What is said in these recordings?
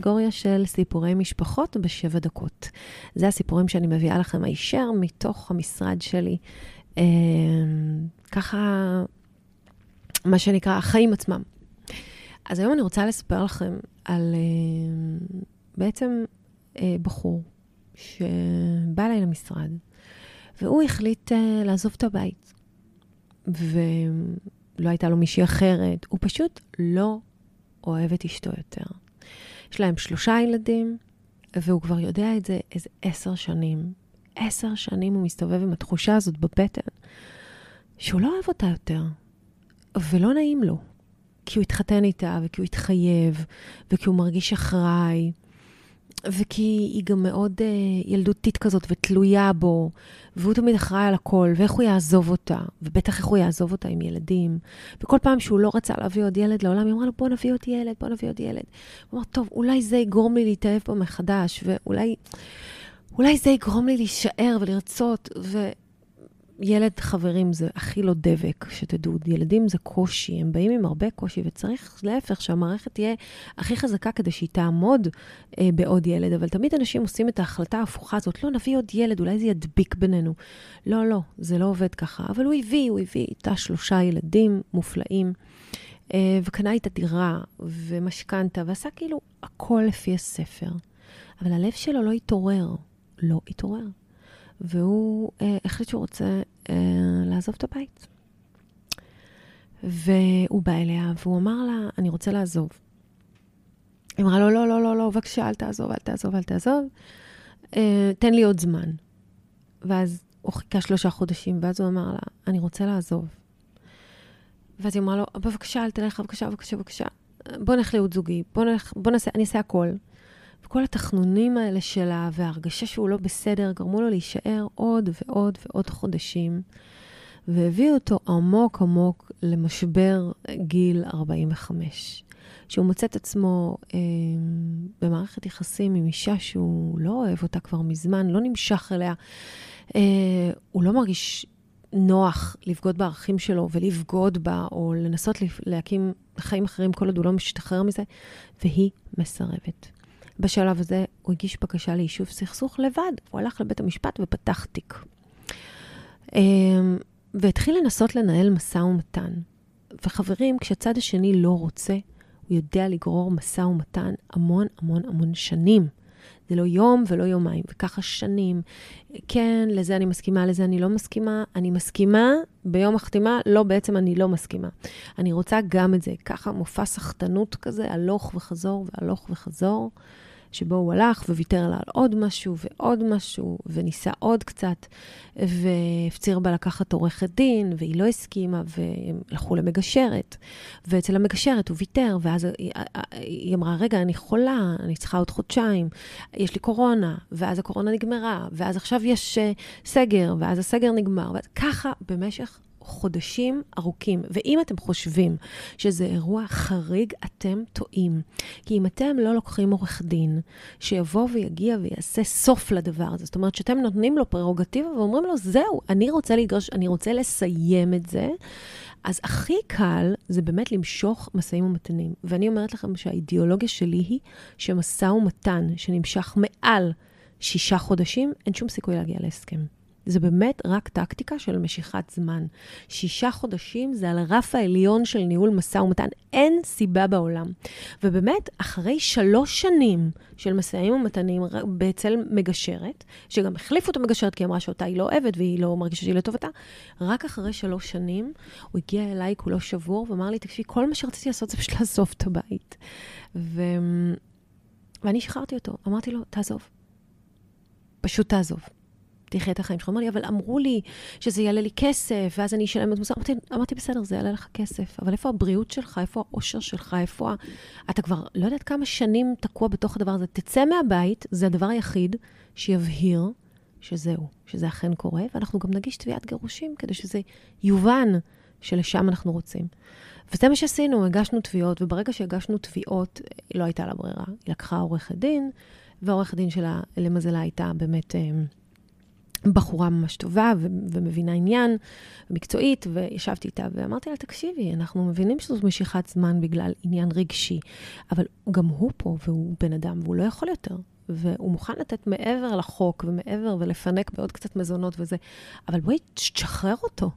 בקטגוריה של סיפורי משפחות בשבע דקות. זה הסיפורים שאני מביאה לכם הישר מתוך המשרד שלי. אה, ככה, מה שנקרא, החיים עצמם. אז היום אני רוצה לספר לכם על אה, בעצם אה, בחור שבא אליי למשרד, והוא החליט לעזוב את הבית. ולא הייתה לו מישהי אחרת, הוא פשוט לא אוהב את אשתו יותר. יש להם שלושה ילדים, והוא כבר יודע את זה איזה עשר שנים. עשר שנים הוא מסתובב עם התחושה הזאת בבטן, שהוא לא אוהב אותה יותר, ולא נעים לו. כי הוא התחתן איתה, וכי הוא התחייב, וכי הוא מרגיש אחראי, וכי היא גם מאוד uh, ילדותית כזאת ותלויה בו, והוא תמיד אחראי על הכל, ואיך הוא יעזוב אותה, ובטח איך הוא יעזוב אותה עם ילדים. וכל פעם שהוא לא רצה להביא עוד ילד לעולם, היא אמרה לו, בוא נביא עוד ילד, בוא נביא עוד ילד. הוא אמר, טוב, אולי זה יגרום לי להתאהב בו מחדש, ואולי אולי זה יגרום לי להישאר ולרצות, ו... ילד, חברים, זה הכי לא דבק, שתדעו. ילדים זה קושי, הם באים עם הרבה קושי, וצריך להפך, שהמערכת תהיה הכי חזקה כדי שהיא תעמוד אה, בעוד ילד. אבל תמיד אנשים עושים את ההחלטה ההפוכה הזאת, לא, נביא עוד ילד, אולי זה ידביק בינינו. לא, לא, זה לא עובד ככה. אבל הוא הביא, הוא הביא איתה שלושה ילדים מופלאים, אה, וקנה איתה דירה ומשכנתה, ועשה כאילו הכל לפי הספר. אבל הלב שלו לא התעורר. לא התעורר. והוא אה, החליט שהוא רוצה אה, לעזוב את הבית. והוא בא אליה, והוא אמר לה, אני רוצה לעזוב. היא אמרה לו, לא, לא, לא, לא, בבקשה, אל תעזוב, אל תעזוב, אל תעזוב. אה, תן לי עוד זמן. ואז הוא חיכה שלושה חודשים, ואז הוא אמר לה, אני רוצה לעזוב. ואז היא אמרה לו, בבקשה, אל תלך, בבקשה, בבקשה, בבקשה. בוא נלך לייעוד זוגי, בוא נלך, בוא נעשה, אני אעשה הכל. וכל התחנונים האלה שלה וההרגשה שהוא לא בסדר גרמו לו להישאר עוד ועוד ועוד חודשים, והביאו אותו עמוק עמוק למשבר גיל 45. שהוא מוצא את עצמו אה, במערכת יחסים עם אישה שהוא לא אוהב אותה כבר מזמן, לא נמשך אליה. אה, הוא לא מרגיש נוח לבגוד בערכים שלו ולבגוד בה, או לנסות להקים חיים אחרים כל עוד הוא לא משתחרר מזה, והיא מסרבת. בשלב הזה הוא הגיש בקשה ליישוב סכסוך לבד. הוא הלך לבית המשפט ופתח תיק. אמ, והתחיל לנסות לנהל משא ומתן. וחברים, כשהצד השני לא רוצה, הוא יודע לגרור משא ומתן המון המון המון שנים. זה לא יום ולא יומיים, וככה שנים. כן, לזה אני מסכימה, לזה אני לא מסכימה. אני מסכימה, ביום החתימה, לא, בעצם אני לא מסכימה. אני רוצה גם את זה, ככה מופע סחטנות כזה, הלוך וחזור והלוך וחזור. שבו הוא הלך וויתר לה על עוד משהו ועוד משהו, וניסה עוד קצת, והפציר בה לקחת עורכת דין, והיא לא הסכימה, והם הלכו למגשרת. ואצל המגשרת הוא ויתר, ואז היא, אמרה, רגע, אני חולה, אני צריכה עוד חודשיים, יש לי קורונה, ואז הקורונה נגמרה, ואז עכשיו יש אה, סגר, ואז הסגר נגמר, וככה במשך חודשים ארוכים. ואם אתם חושבים שזה אירוע חריג, אתם טועים. כי אם אתם לא לוקחים עורך דין שיבוא ויגיע ויעשה סוף לדבר הזה, זאת אומרת שאתם נותנים לו פררוגטיבה ואומרים לו, זהו, אני רוצה להתגרש, אני רוצה לסיים את זה, אז הכי קל זה באמת למשוך משאים ומתנים. ואני אומרת לכם שהאידיאולוגיה שלי היא שמשא ומתן שנמשך מעל שישה חודשים, אין שום סיכוי להגיע להסכם. זה באמת רק טקטיקה של משיכת זמן. שישה חודשים זה על הרף העליון של ניהול משא ומתן, אין סיבה בעולם. ובאמת, אחרי שלוש שנים של משאים ומתנים אצל מגשרת, שגם החליפו את המגשרת כי היא אמרה שאותה היא לא אוהבת והיא לא מרגישה שהיא לטובתה, רק אחרי שלוש שנים הוא הגיע אליי כולו שבור ואמר לי, תקשיבי, כל מה שרציתי לעשות זה פשוט לעזוב את הבית. ו... ואני שחררתי אותו, אמרתי לו, תעזוב. פשוט תעזוב. תחיה את החיים שלך. אמר לי, אבל אמרו לי שזה יעלה לי כסף, ואז אני אשלם את מוסר. אמרתי, אמרתי, בסדר, זה יעלה לך כסף, אבל איפה הבריאות שלך? איפה האושר שלך? איפה... אתה כבר לא יודעת כמה שנים תקוע בתוך הדבר הזה. תצא מהבית, זה הדבר היחיד שיבהיר שזהו, שזה אכן קורה, ואנחנו גם נגיש תביעת גירושים כדי שזה יובן שלשם אנחנו רוצים. וזה מה שעשינו, הגשנו תביעות, וברגע שהגשנו תביעות, לא הייתה לה ברירה. היא לקחה עורכת דין, ועורכת דין שלה, למזלה, הייתה באמת אה, בחורה ממש טובה ו- ומבינה עניין, מקצועית, וישבתי איתה ואמרתי לה, תקשיבי, אנחנו מבינים שזאת משיכת זמן בגלל עניין רגשי, אבל גם הוא פה, והוא בן אדם, והוא לא יכול יותר. והוא מוכן לתת מעבר לחוק ומעבר ולפנק בעוד קצת מזונות וזה, אבל בואי, תשחרר אותו.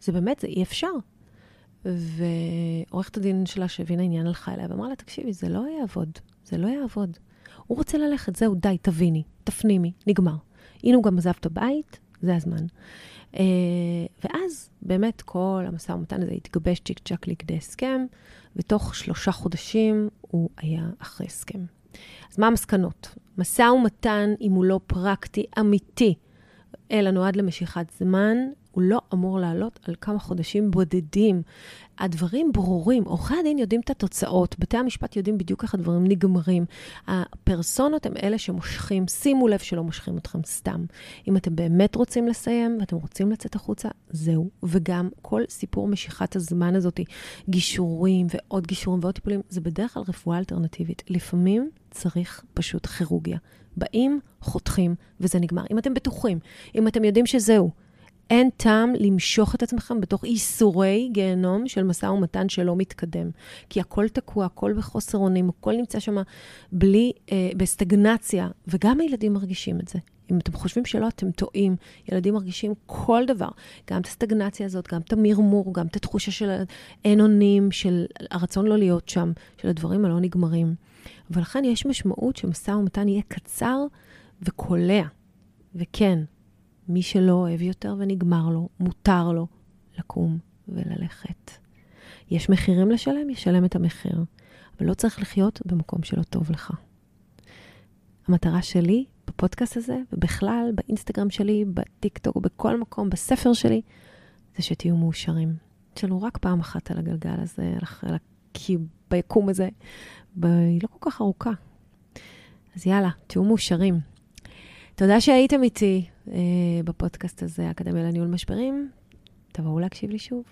זה באמת, זה אי אפשר. ועורכת הדין שלה שהבינה עניין הלכה אליה ואמרה לה, תקשיבי, זה לא יעבוד, זה לא יעבוד. הוא רוצה ללכת, זהו, די, תביני, תפנימי, נגמר. הנה הוא גם עזב את הבית, זה הזמן. Uh, ואז באמת כל המשא ומתן הזה התגבש צ'יק צ'אק לכדי הסכם, ותוך שלושה חודשים הוא היה אחרי הסכם. אז מה המסקנות? משא ומתן, אם הוא לא פרקטי, אמיתי, אלא נועד למשיכת זמן, הוא לא אמור לעלות על כמה חודשים בודדים. הדברים ברורים, עורכי הדין יודעים את התוצאות, בתי המשפט יודעים בדיוק איך הדברים נגמרים. הפרסונות הם אלה שמושכים, שימו לב שלא מושכים אתכם סתם. אם אתם באמת רוצים לסיים ואתם רוצים לצאת החוצה, זהו. וגם כל סיפור משיכת הזמן הזאת, גישורים ועוד גישורים ועוד טיפולים, זה בדרך כלל רפואה אלטרנטיבית. לפעמים צריך פשוט כירורגיה. באים, חותכים, וזה נגמר. אם אתם בטוחים, אם אתם יודעים שזהו, אין טעם למשוך את עצמכם בתוך איסורי גיהנום של משא ומתן שלא מתקדם. כי הכל תקוע, הכל בחוסר אונים, הכל נמצא שם בלי, אה, בסטגנציה, וגם הילדים מרגישים את זה. אם אתם חושבים שלא, אתם טועים. ילדים מרגישים כל דבר, גם את הסטגנציה הזאת, גם את המרמור, גם את התחושה של אין אונים, של הרצון לא להיות שם, של הדברים הלא נגמרים. ולכן יש משמעות שמשא ומתן יהיה קצר וקולע. וכן, מי שלא אוהב יותר ונגמר לו, מותר לו לקום וללכת. יש מחירים לשלם, ישלם את המחיר, אבל לא צריך לחיות במקום שלא טוב לך. המטרה שלי בפודקאסט הזה, ובכלל באינסטגרם שלי, בטיקטוק, בכל מקום, בספר שלי, זה שתהיו מאושרים. לנו רק פעם אחת על הגלגל הזה, על כי ביקום הזה, היא לא כל כך ארוכה. אז יאללה, תהיו מאושרים. תודה שהייתם איתי בפודקאסט הזה, אקדמיה לניהול משברים. תבואו להקשיב לי שוב.